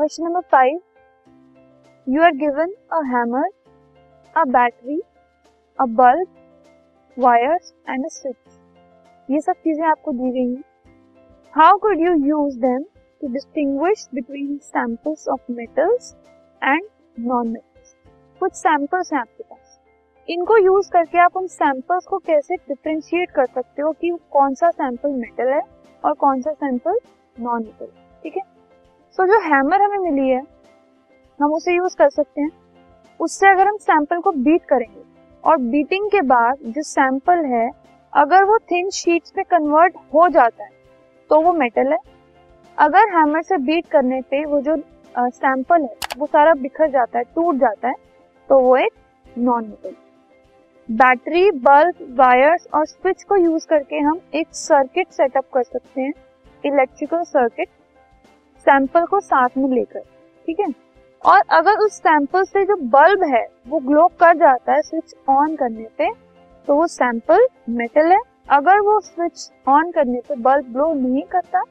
Question number five you are given a hammer a battery a bulb wires and a switch ये सब चीज़ें आपको दी गई हैं। How could you use them to distinguish between samples of metals and non metals कुछ samples हैं आपके पास। इनको यूज़ करके आप उन सैंपल्स को कैसे डिफ्रेंशिएट कर सकते हो कि कौन सा सैंपल मेटल है और कौन सा सैंपल नॉन मेटल ठीक है? सो जो हैमर हमें मिली है, हम उसे यूज़ कर सकते हैं। उससे अगर हम सैंपल को बीट करेंगे, और बीटिंग के बाद जो सैंपल है, अगर वो थिन शीट्स पे कन्वर्ट हो जाता है तो वो मेटल है। अगर हैमर से बीट करने पे वो जो सैंपल है, वो सारा बिखर जाता है, टूट जाता है तो वो एक non metal battery bulb wires और स्विच को यूज़ करके हम एक सर्किट सेटअप कर सकते हैं इलेक्ट्रिकल सर्किट सैंपल को साथ में लेकर, ठीक है? और अगर उस सैंपल से जो बल्ब है, वो ग्लो कर जाता है, स्विच ऑन करने पे तो वो सैंपल मेटल है। अगर वो स्विच ऑन करने पे बल्ब ग्लो नहीं करता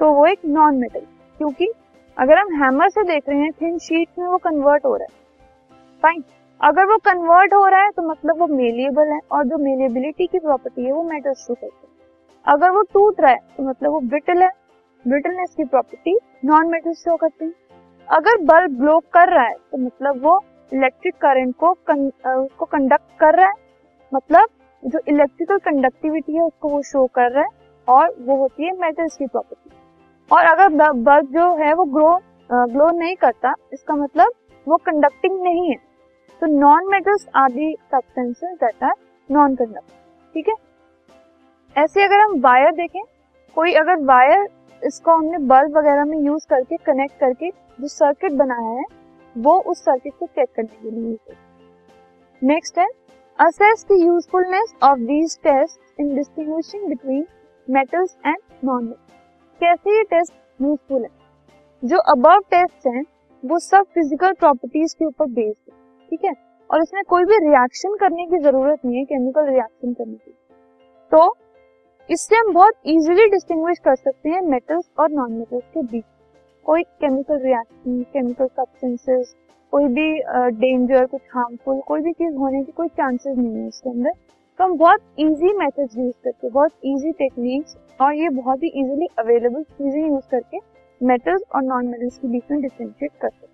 तो वो एक नॉन मेटल क्योंकि अगर हम हैमर से देख रहे हैं, थिन शीट में वो कन्वर्ट हो रहा है। फाइन अगर वो कन्वर्ट हो रहा है तो मतलब वो मेलिएबल है, और जो मेलिएबिलिटी की प्रॉपर्टी है, वो मेटल शो करते हैं। अगर वो टूट रहा है तो मतलब वो ब्रिटल है ब्रिटलनेस की प्रॉपर्टी नॉन मेटल शो करते हैं। अगर बल्ब ग्लो कर रहा है तो मतलब वो इलेक्ट्रिक करंट को उसको कंडक्ट कर रहा है। मतलब जो इलेक्ट्रिकल कंडक्टिविटी है, उसको वो शो कर रहा है और वो होती है मेटल्स की प्रॉपर्टी और अगर बल्ब जो है, वो ग्लो ग्लो नहीं करता, इसका मतलब वो कंडक्टिंग नहीं है। तो नॉन मेटल्स आदि substances that are non conducting ठीक है? ऐसे अगर हम वायर देखें, कोई अगर वायर इसको हमने बल्ब वगैरह में यूज़ करके कनेक्ट करके जो सर्किट बनाया है, वो उस सर्किट को चेक करने के लिए नेक्स्ट है। Assess the usefulness of these test in distinguishing between metals and non metals कैसे ये टेस्ट यूजफुल है? जो अबव टेस्ट हैं, वो सब फ़िज़िकल प्रॉपर्टीज़ के ऊपर बेस्ड है, ठीक है? और इसमें कोई भी रिएक्शन करने की ज़रूरत नहीं है केमिकल रिएक्शन करने की। तो इससे हम बहुत इजीली डिस्टिंग्विश कर सकते हैं मेटल्स और नॉन मेटल्स के बीच। कोई केमिकल रिएक्शन केमिकल सब्सटेंसेस कोई भी डेंजर uh, कुछ हार्मफुल कोई भी चीज़ होने की कोई चांसेस नहीं है इसके अंदर। तो हम बहुत इजी मेथड्स यूज़ करके बहुत इजी टेक्निक्स और ये बहुत ही इजीली अवेलेबल चीज़ें यूज़ करके मेटल्स और नॉन मेटल्स के बीच में डिफ्रेंशिएट कर सकते